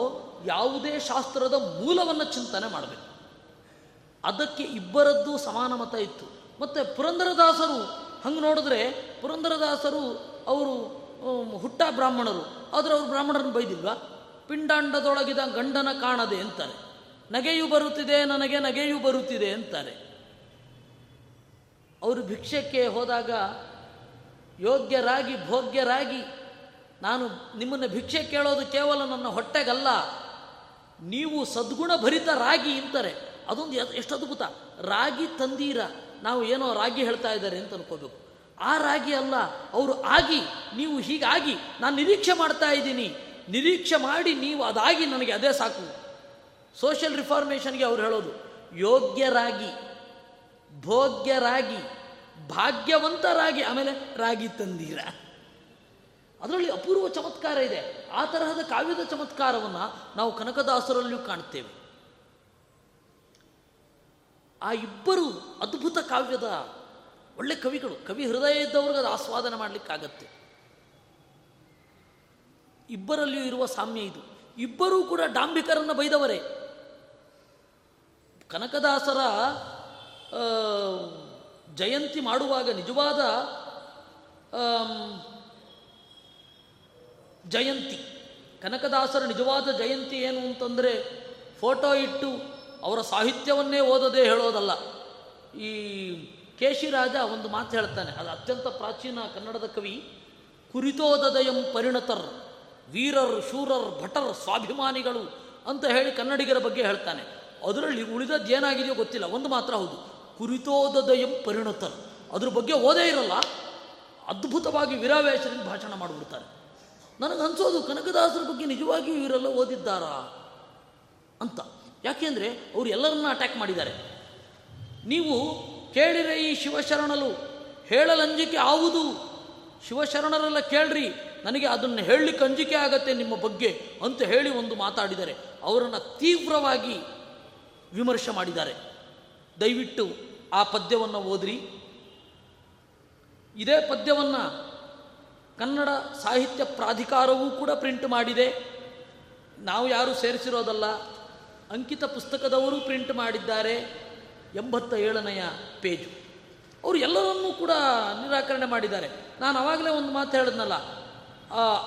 ಯಾವುದೇ ಶಾಸ್ತ್ರದ ಮೂಲವನ್ನು ಚಿಂತನೆ ಮಾಡಬೇಕು. ಅದಕ್ಕೆ ಇಬ್ಬರದ್ದು ಸಮಾನ ಮತ ಇತ್ತು. ಮತ್ತು ಪುರಂದರದಾಸರು ಹಂಗೆ ನೋಡಿದ್ರೆ ಪುರಂದರದಾಸರು ಅವರು ಹುಟ್ಟ ಬ್ರಾಹ್ಮಣರು. ಆದರೆ ಅವರು ಬ್ರಾಹ್ಮಣರನ್ನು ಬೈದಿಲ್ವಾ? ಪಿಂಡಾಂಡದೊಳಗಿದ ಗಂಡನ ಕಾಣದೆ ಅಂತಾರೆ. ನಗೆಯು ಬರುತ್ತಿದೆ, ನನಗೆ ನಗೆಯು ಬರುತ್ತಿದೆ ಅಂತಾರೆ. ಅವರು ಭಿಕ್ಷಕ್ಕೆ ಹೋದಾಗ ಯೋಗ್ಯರಾಗಿ, ಭೋಗ್ಯರಾಗಿ ನಾನು ನಿಮ್ಮನ್ನು ಭಿಕ್ಷೆ ಕೇಳೋದು ಕೇವಲ ನನ್ನ ಹೊಟ್ಟೆಗಲ್ಲ. ನೀವು ಸದ್ಗುಣ ಭರಿತರಾಗಿ ಅಂತಾರೆ ಅದೊಂದು ಎಷ್ಟು ಅದ್ಭುತ. ರಾಗಿ ತಂದೀರ, ನಾವು ಏನೋ ರಾಗಿ ಹೇಳ್ತಾ ಇದ್ದಾರೆ ಅಂತ ಅನ್ಕೋಬೇಕು. ಆ ರಾಗಿ ಅಲ್ಲ, ಅವರು ಆಗಿ, ನೀವು ಹೀಗಾಗಿ ನಾನು ನಿರೀಕ್ಷೆ ಮಾಡ್ತಾ ಇದ್ದೀನಿ. ನಿರೀಕ್ಷೆ ಮಾಡಿ ನೀವು ಅದಾಗಿ ನನಗೆ ಅದೇ ಸಾಕು. ಸೋಷಿಯಲ್ ರಿಫಾರ್ಮೇಷನ್ಗೆ ಅವ್ರು ಹೇಳೋದು, ಯೋಗ್ಯರಾಗಿ. ಭೋಗ್ಯರಾಗಿ, ಭಾಗ್ಯವಂತರಾಗಿ, ಆಮೇಲೆ ರಾಗಿ ತಂದೀರ. ಅದರಲ್ಲಿ ಅಪೂರ್ವ ಚಮತ್ಕಾರ ಇದೆ. ಆ ತರಹದ ಕಾವ್ಯದ ಚಮತ್ಕಾರವನ್ನು ನಾವು ಕನಕದಾಸರಲ್ಲಿಯೂ ಕಾಣ್ತೇವೆ. ಆ ಇಬ್ಬರು ಅದ್ಭುತ ಕಾವ್ಯದ ಒಳ್ಳೆ ಕವಿಗಳು, ಕವಿ ಹೃದಯ ಇದ್ದವ್ರಿಗೆ ಅದು ಆಸ್ವಾದನೆ ಮಾಡಲಿಕ್ಕಾಗತ್ತೆ. ಇಬ್ಬರಲ್ಲಿಯೂ ಇರುವ ಸಾಮ್ಯ ಇದು. ಇಬ್ಬರೂ ಕೂಡ ಡಾಂಬಿಕರನ್ನು ಬೈದವರೇ. ಕನಕದಾಸರ ಜಯಂತಿ ಮಾಡುವಾಗ ನಿಜವಾದ ಜಯಂತಿ. ಕನಕದಾಸರ ನಿಜವಾದ ಜಯಂತಿ ಏನು ಅಂತಂದರೆ ಫೋಟೋ ಇಟ್ಟು ಅವರ ಸಾಹಿತ್ಯವನ್ನೇ ಓದದೇ ಹೇಳೋದಲ್ಲ. ಈ ಕೇಶಿರಾಜ ಒಂದು ಮಾತು ಹೇಳ್ತಾನೆ, ಅದು ಅತ್ಯಂತ ಪ್ರಾಚೀನ ಕನ್ನಡದ ಕವಿ, ಕುರಿತೋದದಯಂ ಪರಿಣತರ್, ವೀರರ್, ಶೂರರ್, ಭಟರ್, ಸ್ವಾಭಿಮಾನಿಗಳು ಅಂತ ಹೇಳಿ ಕನ್ನಡಿಗರ ಬಗ್ಗೆ ಹೇಳ್ತಾನೆ. ಅದರಲ್ಲಿ ಉಳಿದದ್ದು ಏನಾಗಿದೆಯೋ ಗೊತ್ತಿಲ್ಲ, ಒಂದು ಮಾತ್ರ ಹೌದು. ಕುರಿತೋದಯಂ ಪರಿಣತರು. ಅದ್ರ ಬಗ್ಗೆ ಓದೇ ಇರಲ್ಲ. ಅದ್ಭುತವಾಗಿ ವೀರಾವೇಶದಿಂದ ಭಾಷಣ ಮಾಡಿಬಿಡ್ತಾರೆ. ನನಗೆ ಅನ್ಸೋದು, ಕನಕದಾಸರ ಬಗ್ಗೆ ನಿಜವಾಗಿಯೂ ಇವರೆಲ್ಲ ಓದಿದ್ದಾರಾ ಅಂತ. ಯಾಕೆಂದರೆ ಅವರು ಎಲ್ಲರನ್ನ ಅಟ್ಯಾಕ್ ಮಾಡಿದ್ದಾರೆ. ನೀವು ಕೇಳಿರೆ ಈ ಶಿವಶರಣಲು. ಹೇಳಲಂಜಿಕೆ ಆವುದು. ಶಿವಶರಣರೆಲ್ಲ ಕೇಳ್ರಿ, ನನಗೆ ಅದನ್ನು ಹೇಳಲಿಕ್ಕೆ ಅಂಜಿಕೆ ಆಗತ್ತೆ ನಿಮ್ಮ ಬಗ್ಗೆ ಅಂತ ಹೇಳಿ ಒಂದು ಮಾತಾಡಿದ್ದಾರೆ. ಅವರನ್ನು ತೀವ್ರವಾಗಿ ವಿಮರ್ಶೆ ಮಾಡಿದ್ದಾರೆ. ದಯವಿಟ್ಟು ಆ ಪದ್ಯವನ್ನು ಓದ್ರಿ. ಇದೇ ಪದ್ಯವನ್ನು ಕನ್ನಡ ಸಾಹಿತ್ಯ ಪ್ರಾಧಿಕಾರವೂ ಕೂಡ ಪ್ರಿಂಟ್ ಮಾಡಿದೆ. ನಾವು ಯಾರೂ ಸೇರಿಸಿರೋದಲ್ಲ, ಅಂಕಿತ ಪುಸ್ತಕದವರು ಪ್ರಿಂಟ್ ಮಾಡಿದ್ದಾರೆ ಎಂಬತ್ತ ಏಳನೆಯ ಪೇಜು. ಅವರು ಎಲ್ಲರನ್ನೂ ಕೂಡ ನಿರಾಕರಣೆ ಮಾಡಿದ್ದಾರೆ. ನಾನು ಆವಾಗಲೇ ಒಂದು ಮಾತು ಹೇಳಿದ್ನಲ್ಲ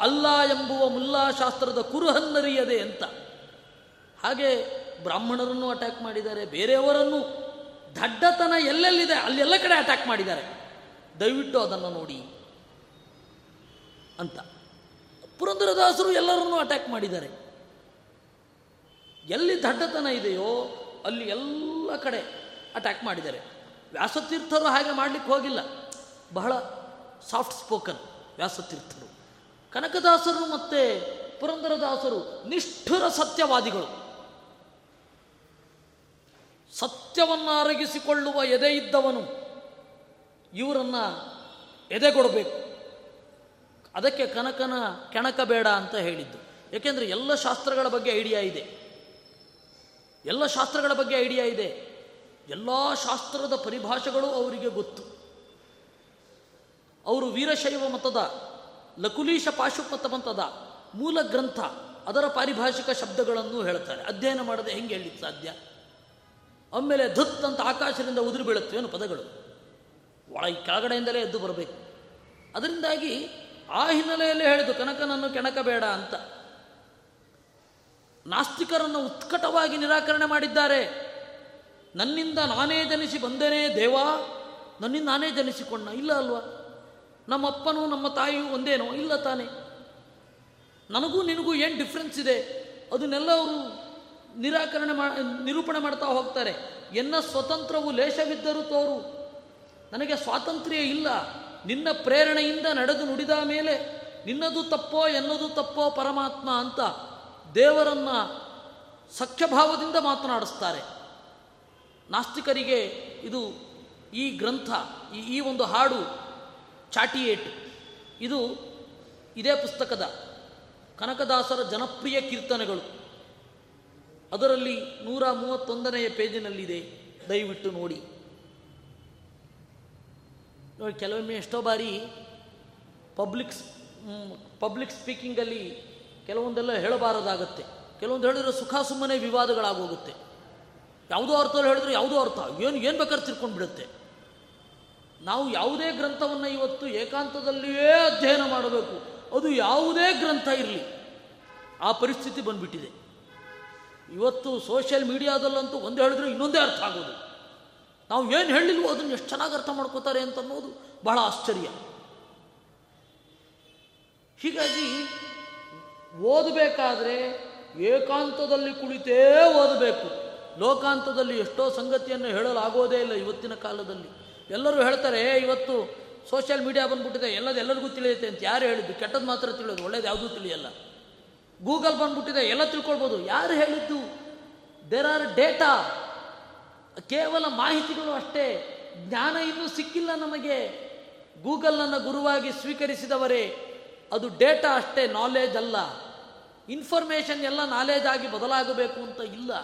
ಅಲ್ಲ ಎಂಬುವ ಮುಲ್ಲಾ ಶಾಸ್ತ್ರದ ಕುರುಹನ್ನರಿಯದೆ ಅಂತ. ಹಾಗೆ ಬ್ರಾಹ್ಮಣರನ್ನು ಅಟ್ಯಾಕ್ ಮಾಡಿದ್ದಾರೆ, ಬೇರೆಯವರನ್ನು ದಡ್ಡತನ ಎಲ್ಲೆಲ್ಲಿದೆ? ಅಲ್ಲೆಲ್ಲ ಕಡೆ ಅಟ್ಯಾಕ್ ಮಾಡಿದ್ದಾರೆ. ದಯವಿಟ್ಟು ಅದನ್ನು ನೋಡಿ ಅಂತ. ಪುರಂದರದಾಸರು ಎಲ್ಲರನ್ನೂ ಅಟ್ಯಾಕ್ ಮಾಡಿದ್ದಾರೆ. ಎಲ್ಲಿ ದಡ್ಡತನ ಇದೆಯೋ ಅಲ್ಲಿ ಎಲ್ಲ ಕಡೆ ಅಟ್ಯಾಕ್ ಮಾಡಿದ್ದಾರೆ. ವ್ಯಾಸತೀರ್ಥರು ಹಾಗೆ ಮಾಡಲಿಕ್ಕೆ ಹೋಗಿಲ್ಲ. ಬಹಳ ಸಾಫ್ಟ್ ಸ್ಪೋಕನ್ ವ್ಯಾಸತೀರ್ಥರು. ಕನಕದಾಸರು ಮತ್ತು ಪುರಂದರದಾಸರು ನಿಷ್ಠುರ ಸತ್ಯವಾದಿಗಳು. ಸತ್ಯವನ್ನು ಅರಗಿಸಿಕೊಳ್ಳುವ ಎದೆ ಇದ್ದವನು ಇವರನ್ನು ಎದೆಗೊಡಬೇಕು ಅದಕ್ಕೆ ಕನಕನ ಕೆಣಕ ಬೇಡ ಅಂತ ಹೇಳಿದ್ದು. ಏಕೆಂದರೆ ಎಲ್ಲ ಶಾಸ್ತ್ರಗಳ ಬಗ್ಗೆ ಐಡಿಯಾ ಇದೆ. ಎಲ್ಲ ಶಾಸ್ತ್ರಗಳ ಬಗ್ಗೆ ಐಡಿಯಾ ಇದೆ. ಎಲ್ಲ ಶಾಸ್ತ್ರದ ಪರಿಭಾಷೆಗಳು ಅವರಿಗೆ ಗೊತ್ತು. ಅವರು ವೀರಶೈವ ಮತದ, ಲಕುಲೀಶ ಪಾಶುಪತ ಮತದ ಮೂಲ ಗ್ರಂಥ ಅದರ ಪಾರಿಭಾಷಿಕ ಶಬ್ದಗಳನ್ನು ಹೇಳ್ತಾರೆ. ಅಧ್ಯಯನ ಮಾಡದೆ ಹೆಂಗೆ ಹೇಳಲಿಕ್ಕೆ ಸಾಧ್ಯ? ಆಮೇಲೆ ಧತ್ ಅಂತ ಆಕಾಶದಿಂದ ಉದುರು ಬೀಳುತ್ತೇನು ಪದಗಳು? ಒಳಗೆ ಕೆಳಗಡೆಯಿಂದಲೇ ಎದ್ದು ಬರಬೇಕು. ಅದರಿಂದಾಗಿ ಆ ಹಿನ್ನೆಲೆಯಲ್ಲಿ ಹೇಳಿದ್ದು ಕನಕನನ್ನು ಕೆಣಕಬೇಡ ಅಂತ. ನಾಸ್ತಿಕರನ್ನು ಉತ್ಕಟವಾಗಿ ನಿರಾಕರಣೆ ಮಾಡಿದ್ದಾರೆ. ನನ್ನಿಂದ ನಾನೇ ಜನಿಸಿ ಬಂದೇನೆ ದೇವಾ, ನನ್ನಿಂದ ನಾನೇ ಜನಿಸಿಕೊಂಡ ಇಲ್ಲ ಅಲ್ವಾ? ನಮ್ಮಪ್ಪನೂ ನಮ್ಮ ತಾಯಿಯೂ ಒಂದೇನೋ? ಇಲ್ಲ ತಾನೇ. ನನಗೂ ನಿನಗೂ ಏನು ಡಿಫ್ರೆನ್ಸ್ ಇದೆ? ಅದನ್ನೆಲ್ಲ ಅವರು ನಿರಾಕರಣೆ ಮಾ, ನಿರೂಪಣೆ ಮಾಡ್ತಾ ಹೋಗ್ತಾರೆ. ಎನ್ನ ಸ್ವತಂತ್ರವು ಲೇಷವಿದ್ದರೂ ತೋರು. ನನಗೆ ಸ್ವಾತಂತ್ರ್ಯ ಇಲ್ಲ. ನಿನ್ನ ಪ್ರೇರಣೆಯಿಂದ ನಡೆದು ನುಡಿದ ಮೇಲೆ ನಿನ್ನದು ತಪ್ಪೋ, ಎನ್ನದು ತಪ್ಪೋ ಪರಮಾತ್ಮ ಅಂತ ದೇವರನ್ನ ಸಖ್ಯಭಾವದಿಂದ ಮಾತನಾಡಿಸ್ತಾರೆ. ನಾಸ್ತಿಕರಿಗೆ ಇದು ಈ ಗ್ರಂಥ, ಈ ಈ ಒಂದು ಹಾಡು ಚಾಟಿಯೇಟ್. ಇದು ಇದೇ ಪುಸ್ತಕದ ಕನಕದಾಸರ ಜನಪ್ರಿಯ ಕೀರ್ತನೆಗಳು. ಅದರಲ್ಲಿ ನೂರ ಮೂವತ್ತೊಂದನೆಯ ಪೇಜಿನಲ್ಲಿದೆ. ದಯವಿಟ್ಟು ನೋಡಿ. ನೋಡಿ, ಕೆಲವೊಮ್ಮೆ ಎಷ್ಟೋ ಬಾರಿ ಪಬ್ಲಿಕ್ ಪಬ್ಲಿಕ್ ಸ್ಪೀಕಿಂಗಲ್ಲಿ ಕೆಲವೊಂದೆಲ್ಲ ಹೇಳಬಾರದಾಗುತ್ತೆ. ಕೆಲವೊಂದು ಹೇಳಿದ್ರೆ ಸುಖ ಸುಮ್ಮನೆ ವಿವಾದಗಳಾಗೋಗುತ್ತೆ. ಯಾವುದೋ ಅರ್ಥದಲ್ಲಿ ಹೇಳಿದ್ರೆ ಯಾವುದೋ ಅರ್ಥ. ಏನು ಏನು ಬೇಕಾದ್ರೆ ತಿರ್ಕೊಂಡು ಬಿಡುತ್ತೆ ನಾವು ಯಾವುದೇ ಗ್ರಂಥವನ್ನು ಇವತ್ತು ಏಕಾಂತದಲ್ಲಿಯೇ ಅಧ್ಯಯನ ಮಾಡಬೇಕು. ಅದು ಯಾವುದೇ ಗ್ರಂಥ ಇರಲಿ. ಆ ಪರಿಸ್ಥಿತಿ ಬಂದ್ಬಿಟ್ಟಿದೆ. ಇವತ್ತು ಸೋಷಿಯಲ್ ಮೀಡಿಯಾದಲ್ಲಂತೂ ಒಂದು ಹೇಳಿದ್ರು ಇನ್ನೊಂದೇ ಅರ್ಥ ಆಗೋದು. ನಾವು ಏನು ಹೇಳಿಲ್ವೋ ಅದನ್ನು ಎಷ್ಟು ಚೆನ್ನಾಗಿ ಅರ್ಥ ಮಾಡ್ಕೋತಾರೆ ಅಂತ ಅನ್ನೋದು ಬಹಳ ಆಶ್ಚರ್ಯ. ಹೀಗಾಗಿ ಓದಬೇಕಾದ್ರೆ ಏಕಾಂತದಲ್ಲಿ ಕುಳಿತೇ ಓದಬೇಕು. ಲೋಕಾಂತದಲ್ಲಿ ಎಷ್ಟೋ ಸಂಗತಿಯನ್ನು ಹೇಳಲಾಗೋದೇ ಇಲ್ಲ ಇವತ್ತಿನ ಕಾಲದಲ್ಲಿ. ಎಲ್ಲರೂ ಹೇಳ್ತಾರೆ "ಏ, ಇವತ್ತು ಸೋಷಿಯಲ್ ಮೀಡಿಯಾ ಬಂದ್ಬಿಟ್ಟಿದೆ ಎಲ್ಲದೆಲ್ಲರಿಗೂ ತಿಳಿಯುತ್ತೆ ಅಂತ ಯಾರು ಹೇಳಿದ್ದು? ಕೆಟ್ಟದ್ದು ಮಾತ್ರ ತಿಳಿಯೋದು ಒಳ್ಳೇದು ಯಾವುದೂ ತಿಳಿಯಲ್ಲ. ಗೂಗಲ್ ಬಂದ್ಬಿಟ್ಟಿದೆ, ಎಲ್ಲ ತಿಳ್ಕೊಳ್ಬೋದು. ಯಾರು ಹೇಳಿದ್ದು? ದೇರ್ ಆರ್ ಡೇಟಾ ಕೇವಲ ಮಾಹಿತಿಗಳು ಅಷ್ಟೇ. ಜ್ಞಾನ ಇನ್ನೂ ಸಿಕ್ಕಿಲ್ಲ ನಮಗೆ. ಗೂಗಲ್ನನ್ನು ಗುರುವಾಗಿ ಸ್ವೀಕರಿಸಿದವರೇ, ಅದು ಡೇಟಾ ಅಷ್ಟೇ ನಾಲೆಜ್ ಅಲ್ಲ. ಇನ್ಫಾರ್ಮೇಷನ್ ಎಲ್ಲ ನಾಲೆಜ್ ಆಗಿ ಬದಲಾಗಬೇಕು ಅಂತ ಇಲ್ಲ.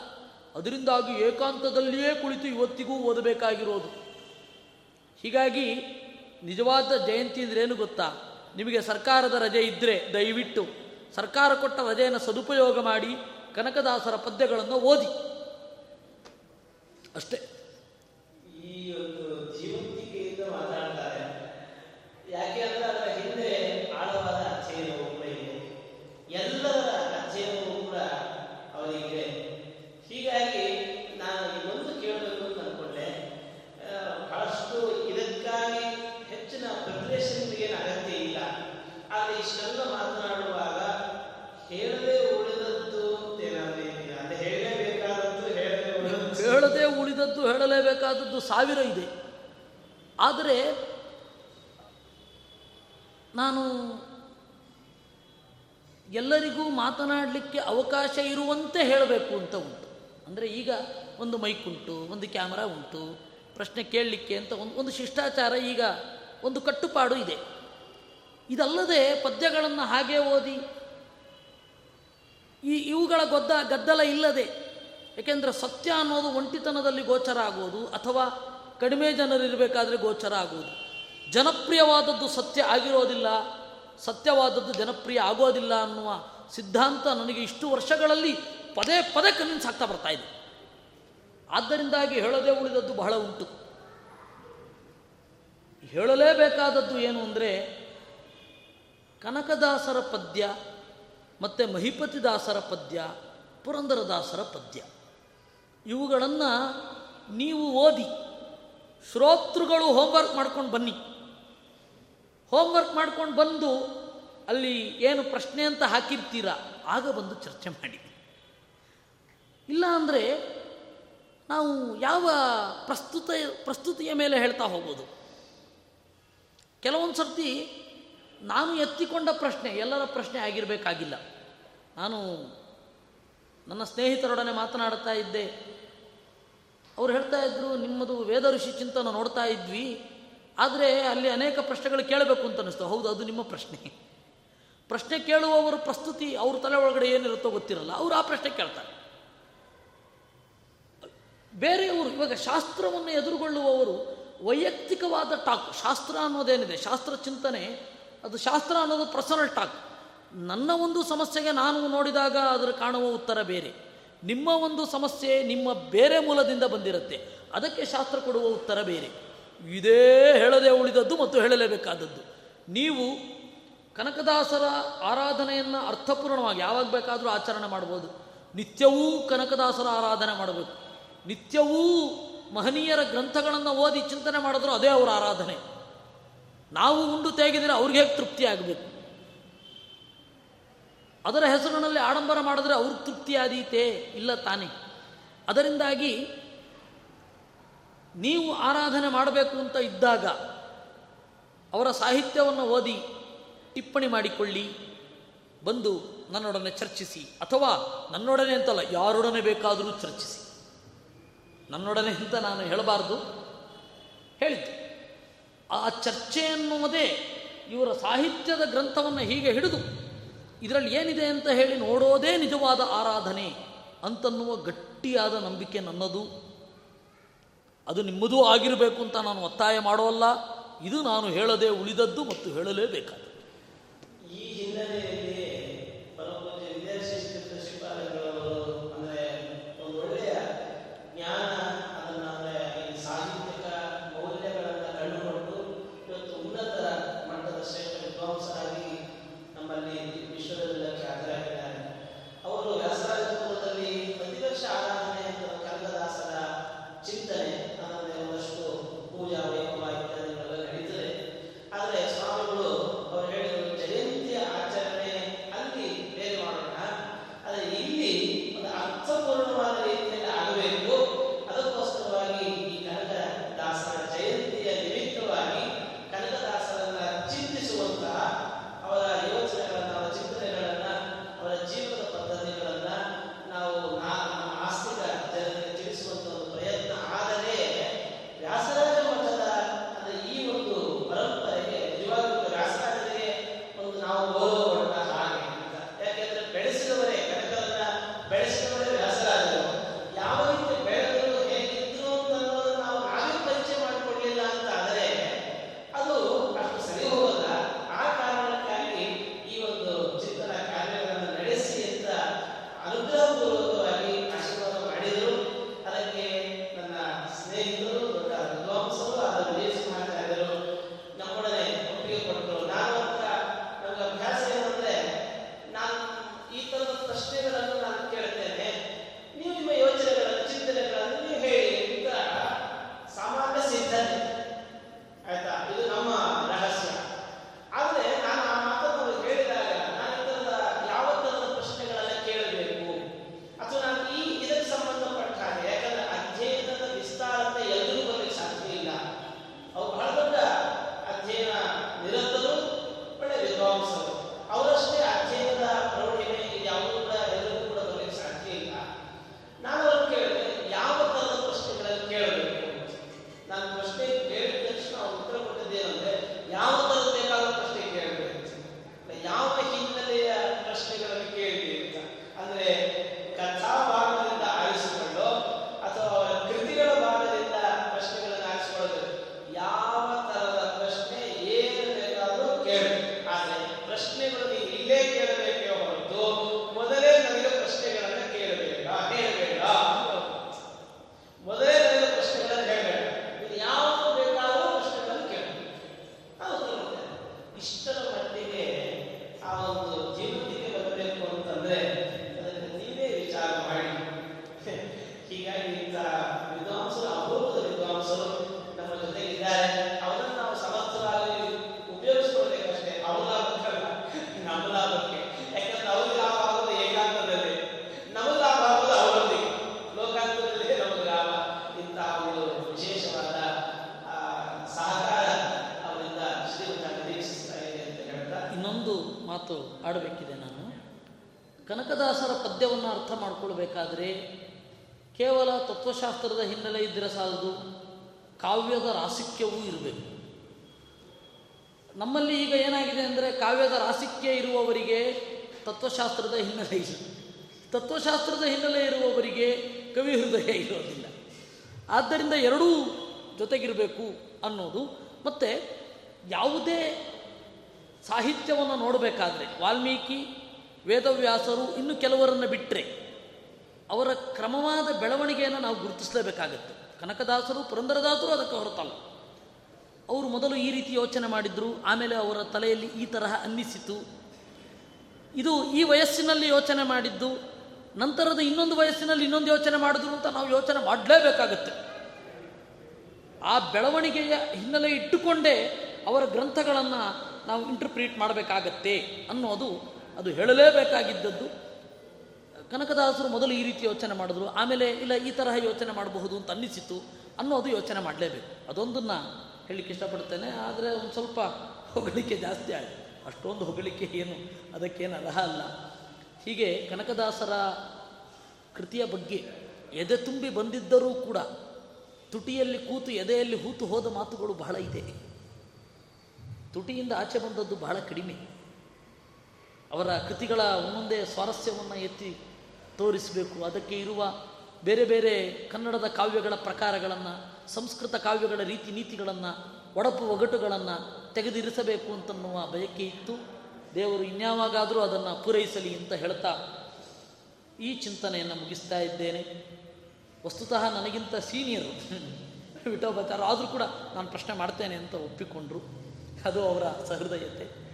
ಅದರಿಂದಾಗಿ ಏಕಾಂತದಲ್ಲಿಯೇ ಕುಳಿತು ಇವತ್ತಿಗೂ ಓದಬೇಕಾಗಿರೋದು. ಹೀಗಾಗಿ, ನಿಜವಾದ ಜಯಂತಿ ಅಂದ್ರೇನು ಗೊತ್ತಾ? ನಿಮಗೆ ಸರ್ಕಾರದ ರಜೆ ಇದ್ದರೆ ದಯವಿಟ್ಟು. ಸರ್ಕಾರ ಕೊಟ್ಟ ರಜೆಯನ್ನು ಸದುಪಯೋಗ ಮಾಡಿ ಕನಕದಾಸರ ಪದ್ಯಗಳನ್ನು ಓದಿ. ಅಷ್ಟೇ. ಈ ಒಂದು ಯಾಕೆ ಅಂದ್ರೆ ಅದರ ಹಿಂದೆ ಆಳವಾದ ಅಧ್ಯಯನವು ಕೂಡ ಇದೆ ಎಲ್ಲರ ಅಧ್ಯಯನವೂ ಕೂಡ ಅವರಿಗೆ ಹೀಗಾಗಿ ನಾನು ಇನ್ನೊಂದು ಕೇಳಬೇಕು ಅಂತ ಅನ್ಕೊಂಡೆ ಆ, ಬಹಳಷ್ಟು ಇದಕ್ಕಾಗಿ ಹೆಚ್ಚಿನ ಪ್ರಿಪರೇಷನ್ ಏನು ಅಗತ್ಯ ಇಲ್ಲ ಆದರೆ ಇಷ್ಟೆಲ್ಲ ಮಾತನಾಡುವಾಗ ಹೇಳದೆ ಉಳಿದದ್ದು ಅಂತ ಏನಾದ್ರು ಇದೆಯಾ ಅಂದ್ರೆ ಹೇಳಲೇಬೇಕಾದದ್ದು ಹೇಳದೆ ಉಳಿದದ್ದು ಹೇಳದೆ ಉಳಿದದ್ದು ಹೇಳಲೇಬೇಕಾದದ್ದು ಸಾವಿರ ಇದೆ. ಆದರೆ ನಾನು ಎಲ್ಲರಿಗೂ ಮಾತನಾಡಲಿಕ್ಕೆ ಅವಕಾಶ ಇರುವಂತೆ ಹೇಳಬೇಕು ಅಂತ ಉಂಟು. ಅಂದರೆ ಈಗ ಒಂದು ಮೈಕ್ ಉಂಟು, ಒಂದು ಕ್ಯಾಮರಾ ಉಂಟು, ಪ್ರಶ್ನೆ ಕೇಳಲಿಕ್ಕೆ ಅಂತ ಒಂದು ಒಂದು ಶಿಷ್ಟಾಚಾರ ಈಗ ಒಂದು ಕಟ್ಟುಪಾಡು ಇದೆ. ಇದಲ್ಲದೆ ಪದ್ಯಗಳನ್ನು ಹಾಗೆ ಓದಿ, ಈ ಇವುಗಳ ಗೊದ್ದ ಗದ್ದಲ ಇಲ್ಲದೆ ಏಕೆಂದರೆ ಸತ್ಯ ಅನ್ನೋದು ಒಂಟಿತನದಲ್ಲಿ ಗೋಚರ ಆಗುವುದು ಅಥವಾ ಕಡಿಮೆ ಜನರಿರಬೇಕಾದ್ರೆ ಗೋಚರ ಆಗುವುದು. ಜನಪ್ರಿಯವಾದದ್ದು ಸತ್ಯ ಆಗಿರೋದಿಲ್ಲ, ಸತ್ಯವಾದದ್ದು ಜನಪ್ರಿಯ ಆಗೋದಿಲ್ಲ ಅನ್ನುವ ಸಿದ್ಧಾಂತ ನನಗೆ ಇಷ್ಟು ವರ್ಷಗಳಲ್ಲಿ ಪದೇ ಪದೇ ಕನ್ವಿನ್ಸ್ ಆಗ್ತಾ ಬರ್ತಾ ಇದೆ. ಆದ್ದರಿಂದಾಗಿ ಹೇಳದೇ ಉಳಿದದ್ದು ಬಹಳ ಉಂಟು. ಹೇಳಲೇಬೇಕಾದದ್ದು ಏನು ಅಂದರೆ ಕನಕದಾಸರ ಪದ್ಯ ಮತ್ತು ಮಹಿಪತಿದಾಸರ ಪದ್ಯ, ಪುರಂದರದಾಸರ ಪದ್ಯ. ಇವುಗಳನ್ನು ನೀವು ಓದಿ, ಶ್ರೋತೃಗಳು ಹೋಮ್ವರ್ಕ್ ಮಾಡ್ಕೊಂಡು ಬನ್ನಿ. ಹೋಮ್ವರ್ಕ್ ಮಾಡ್ಕೊಂಡು ಬಂದು ಅಲ್ಲಿ ಏನು ಪ್ರಶ್ನೆ ಅಂತ ಹಾಕಿರ್ತೀರಾ, ಆಗ ಬಂದು ಚರ್ಚೆ ಮಾಡಿ. ಇಲ್ಲ ಅಂದರೆ ನಾವು ಯಾವ ಪ್ರಸ್ತುತ, ಪ್ರಸ್ತುತಿಯ ಮೇಲೆ ಹೇಳ್ತಾ ಹೋಗೋದು? ಕೆಲವೊಂದು ಸರ್ತಿ ನಾನು ಎತ್ತಿಕೊಂಡ ಪ್ರಶ್ನೆ ಎಲ್ಲರ ಪ್ರಶ್ನೆ ಆಗಿರಬೇಕಾಗಿಲ್ಲ. ನಾನು ನನ್ನ ಸ್ನೇಹಿತರೊಡನೆ ಮಾತನಾಡ್ತಾ ಇದ್ದೆ. ಅವ್ರು ಹೇಳ್ತಾ ಇದ್ರು, ನಿಮ್ಮದು ವೇದ ಋಷಿ ಚಿಂತನ ನೋಡ್ತಾ ಇದ್ವಿ. ಆದರೆ ಅಲ್ಲಿ ಅನೇಕ ಪ್ರಶ್ನೆಗಳು ಕೇಳಬೇಕು ಅಂತ ಅನ್ನಿಸ್ತು. ಹೌದು, ಅದು ನಿಮ್ಮ ಪ್ರಶ್ನೆ. ಪ್ರಶ್ನೆ ಕೇಳುವವರು ಪ್ರಸ್ತುತಿ ಅವ್ರ ತಲೆ ಒಳಗಡೆ ಏನಿರುತ್ತೋ ಗೊತ್ತಿರಲ್ಲ. ಅವರು ಆ ಪ್ರಶ್ನೆ ಕೇಳ್ತಾರೆ. ಬೇರೆಯವರು ಇವಾಗ ಶಾಸ್ತ್ರವನ್ನು ಎದುರುಗೊಳ್ಳುವವರು ವೈಯಕ್ತಿಕವಾದ ಟಾಕ್ ಶಾಸ್ತ್ರ ಅನ್ನೋದೇನಿದೆ? ಶಾಸ್ತ್ರ ಚಿಂತನೆ, ಅದು ಶಾಸ್ತ್ರ ಅನ್ನೋದು ಪರ್ಸನಲ್ ಟಾಕ್ ನನ್ನ ಒಂದು ಸಮಸ್ಯೆಗೆ ನಾನು ನೋಡಿದಾಗ ಅದರ ಕಾಣುವ ಉತ್ತರ ಬೇರೆ. ನಿಮ್ಮ ಒಂದು ಸಮಸ್ಯೆ ನಿಮ್ಮ ಬೇರೆ ಮೂಲದಿಂದ ಬಂದಿರುತ್ತೆ. ಅದಕ್ಕೆ ಶಾಸ್ತ್ರ ಕೊಡುವ ಉತ್ತರ ಬೇರೆ. ಇದೇ ಹೇಳದೆ ಉಳಿದದ್ದು ಮತ್ತು ಹೇಳಲೇಬೇಕಾದದ್ದು. ನೀವು ಕನಕದಾಸರ ಆರಾಧನೆಯನ್ನು ಅರ್ಥಪೂರ್ಣವಾಗಿ ಯಾವಾಗ ಬೇಕಾದರೂ ಆಚರಣೆ ಮಾಡ್ಬೋದು. ನಿತ್ಯವೂ ಕನಕದಾಸರ ಆರಾಧನೆ ಮಾಡಬೇಕು. ನಿತ್ಯವೂ ಮಹನೀಯರ ಗ್ರಂಥಗಳನ್ನು ಓದಿ ಚಿಂತನೆ ಮಾಡಿದ್ರು ಅದೇ ಅವರ ಆರಾಧನೆ. ನಾವು ಉಂಡು ತೆಗೆದರೆ ಅವ್ರಿಗೆ ಹೇಗೆ ತೃಪ್ತಿ ಆಗಬೇಕು? ಅದರ ಹೆಸರಿನಲ್ಲಿ ಆಡಂಬರ ಮಾಡಿದ್ರೆ ಅವ್ರ ತೃಪ್ತಿಯಾದೀತೆ ಇಲ್ಲ ತಾನೇ. ಅದರಿಂದಾಗಿ ನೀವು ಆರಾಧನೆ ಮಾಡಬೇಕು ಅಂತ ಇದ್ದಾಗ ಅವರ ಸಾಹಿತ್ಯವನ್ನು ಓದಿ ಟಿಪ್ಪಣಿ ಮಾಡಿಕೊಳ್ಳಿ, ಬಂದು ನನ್ನೊಡನೆ ಚರ್ಚಿಸಿ, ಅಥವಾ ನನ್ನೊಡನೆ ಅಂತಲ್ಲ, ಯಾರೊಡನೆ ಬೇಕಾದರೂ ಚರ್ಚಿಸಿ. ನನ್ನೊಡನೆ ಅಂತ ನಾನು ಹೇಳಬಾರ್ದು. ಹೇಳಿದ್ದು. ಆ ಚರ್ಚೆ ಎನ್ನುವುದೇ ಇವರ ಸಾಹಿತ್ಯದ ಗ್ರಂಥವನ್ನು ಹೀಗೆ ಹಿಡಿದು ಇದರಲ್ಲಿ ಏನಿದೆ ಅಂತ ಹೇಳಿ ನೋಡೋದೇ ನಿಜವಾದ ಆರಾಧನೆ ಅಂತನ್ನುವ ಗಟ್ಟಿಯಾದ ನಂಬಿಕೆ ನನ್ನದು. ಅದು ನಿಮ್ಮದೂ ಆಗಿರಬೇಕು ಅಂತ ನಾನು ಒತ್ತಾಯ ಮಾಡೋಲ್ಲ ಇದು ನಾನು ಹೇಳದೆ ಉಳಿದದ್ದು ಮತ್ತು ಹೇಳಲೇಬೇಕಾದ ತತ್ವಶಾಸ್ತ್ರದ ಹಿನ್ನೆಲೆ ಇದ್ದರೆ ಸಾಲದು. ಕಾವ್ಯದ ರಾಸಿಕ್ಯವೂ ಇರಬೇಕು. ನಮ್ಮಲ್ಲಿ ಈಗ ಏನಾಗಿದೆ ಅಂದರೆ ಕಾವ್ಯದ ರಾಸಿಕ್ಯ ಇರುವವರಿಗೆ ತತ್ವಶಾಸ್ತ್ರದ ಹಿನ್ನೆಲೆ ಇಲ್ಲ. ತತ್ವಶಾಸ್ತ್ರದ ಹಿನ್ನೆಲೆ ಇರುವವರಿಗೆ ಕವಿ ಹೃದಯ ಇರೋದಿಲ್ಲ. ಆದ್ದರಿಂದ ಎರಡೂ ಜೊತೆಗಿರಬೇಕು ಅನ್ನೋದು. ಮತ್ತು ಯಾವುದೇ ಸಾಹಿತ್ಯವನ್ನು ನೋಡಬೇಕಾದ್ರೆ ವಾಲ್ಮೀಕಿ, ವೇದವ್ಯಾಸರು ಇನ್ನು ಕೆಲವರನ್ನು ಬಿಟ್ಟರೆ ಅವರ ಕ್ರಮವಾದ ಬೆಳವಣಿಗೆಯನ್ನು ನಾವು ಗುರುತಿಸಲೇಬೇಕಾಗುತ್ತೆ. ಕನಕದಾಸರು, ಪುರಂದರದಾಸರು ಅದಕ್ಕೆ ಹೊರತಲ್ಲ. ಅವರು ಮೊದಲು ಈ ರೀತಿ ಯೋಚನೆ ಮಾಡಿದ್ರು, ಆಮೇಲೆ ಅವರ ತಲೆಯಲ್ಲಿ ಈ ತರಹ ಅನ್ನಿಸಿತು. ಇದು ಈ ವಯಸ್ಸಿನಲ್ಲಿ ಯೋಚನೆ ಮಾಡಿದ್ದು, ನಂತರದ ಇನ್ನೊಂದು ವಯಸ್ಸಿನಲ್ಲಿ ಇನ್ನೊಂದು ಯೋಚನೆ ಮಾಡಿದ್ರು ಅಂತ ನಾವು ಯೋಚನೆ ಮಾಡಲೇಬೇಕಾಗತ್ತೆ. ಆ ಬೆಳವಣಿಗೆಯ ಹಿನ್ನೆಲೆ ಇಟ್ಟುಕೊಂಡೇ ಅವರ ಗ್ರಂಥಗಳನ್ನು ನಾವು ಇಂಟರ್ಪ್ರೀಟ್ ಮಾಡಬೇಕಾಗತ್ತೆ ಅನ್ನೋದು ಅದು ಹೇಳಲೇಬೇಕಾಗಿದ್ದದ್ದು. ಕನಕದಾಸರು ಮೊದಲು ಈ ರೀತಿ ಯೋಚನೆ ಮಾಡಿದ್ರು. ಆಮೇಲೆ ಇಲ್ಲ, ಈ ತರಹ ಯೋಚನೆ ಮಾಡಬಹುದು ಅಂತ ಅನ್ನಿಸಿತ್ತು. ಅನ್ನೋದು ಯೋಚನೆ ಮಾಡಲೇಬೇಕು. ಅದೊಂದನ್ನು ಹೇಳಲಿಕ್ಕೆ ಇಷ್ಟಪಡ್ತೇನೆ ಆದರೆ ಒಂದು ಸ್ವಲ್ಪ ಹೊಗಳಿಕೆ ಜಾಸ್ತಿ ಆಯಿತು. ಅಷ್ಟೊಂದು ಹೊಗಳಿಕೆ ಏನು, ಅದಕ್ಕೇನು ಅರ್ಹ ಅಲ್ಲ. ಹೀಗೆ ಕನಕದಾಸರ ಕೃತಿಯ ಬಗ್ಗೆ ಎದೆ ತುಂಬಿ ಬಂದಿದ್ದರೂ ಕೂಡ ತುಟಿಯಲ್ಲಿ ಕೂತು ಎದೆಯಲ್ಲಿ ಹೂತು ಹೋದ ಮಾತುಗಳು ಬಹಳ ಇದೆ. ತುಟಿಯಿಂದ ಆಚೆ ಬಂದದ್ದು ಬಹಳ ಕಡಿಮೆ. ಅವರ ಕೃತಿಗಳ ಒಂದೊಂದೇ ಸ್ವಾರಸ್ಯವನ್ನು ಎತ್ತಿ ತೋರಿಸಬೇಕು. ಅದಕ್ಕೆ ಇರುವ ಬೇರೆ ಬೇರೆ ಕನ್ನಡದ ಕಾವ್ಯಗಳ ಪ್ರಕಾರಗಳನ್ನು, ಸಂಸ್ಕೃತ ಕಾವ್ಯಗಳ ರೀತಿ ನೀತಿಗಳನ್ನು, ಒಡಪು ಒಗಟುಗಳನ್ನು ತೆಗೆದಿರಿಸಬೇಕು ಅಂತನ್ನುವ ಬಯಕೆ ಇತ್ತು. ದೇವರು ಇನ್ಯಾವಾಗಾದರೂ ಅದನ್ನು ಪೂರೈಸಲಿ ಅಂತ ಹೇಳ್ತಾ ಈ ಚಿಂತನೆಯನ್ನು ಮುಗಿಸ್ತಾ ಇದ್ದೇನೆ. ವಸ್ತುತಃ ನನಗಿಂತ ಸೀನಿಯರು (laughs) ವಿಠೋಬಾಚಾರ ಆದರೂ ಕೂಡ ನಾನು ಪ್ರಶ್ನೆ ಮಾಡ್ತೇನೆ ಅಂತ ಒಪ್ಪಿಕೊಂಡ್ರು. ಅದು ಅವರ ಸಹೃದಯತೆ.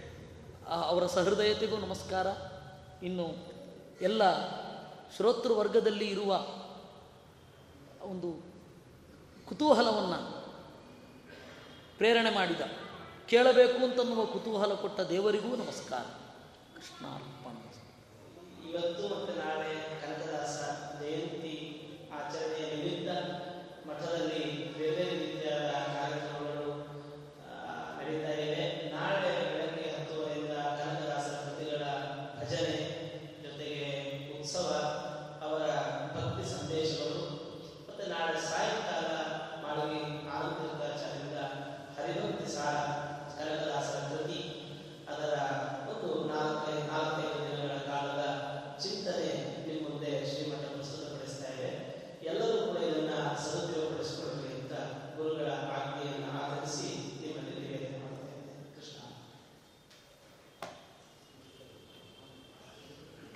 ಅವರ ಸಹೃದಯತೆಗೂ ನಮಸ್ಕಾರ. ಇನ್ನು ಎಲ್ಲ ಶ್ರೋತೃವರ್ಗದಲ್ಲಿ ಇರುವ ಒಂದು ಕುತೂಹಲವನ್ನು ಪ್ರೇರಣೆ ಮಾಡಿದ, ಕೇಳಬೇಕು ಅಂತನ್ನುವ ಕುತೂಹಲ ಕೊಟ್ಟ ದೇವರಿಗೂ ನಮಸ್ಕಾರ. ಕೃಷ್ಣಾರ್ಪಣ. ಇವತ್ತು ಮತ್ತು ನಾಳೆ ಕನಕದಾಸ ಜಯಂತಿ ಆಚರಣೆಯ ನಿಮಿತ್ತ ಮಠದಲ್ಲಿ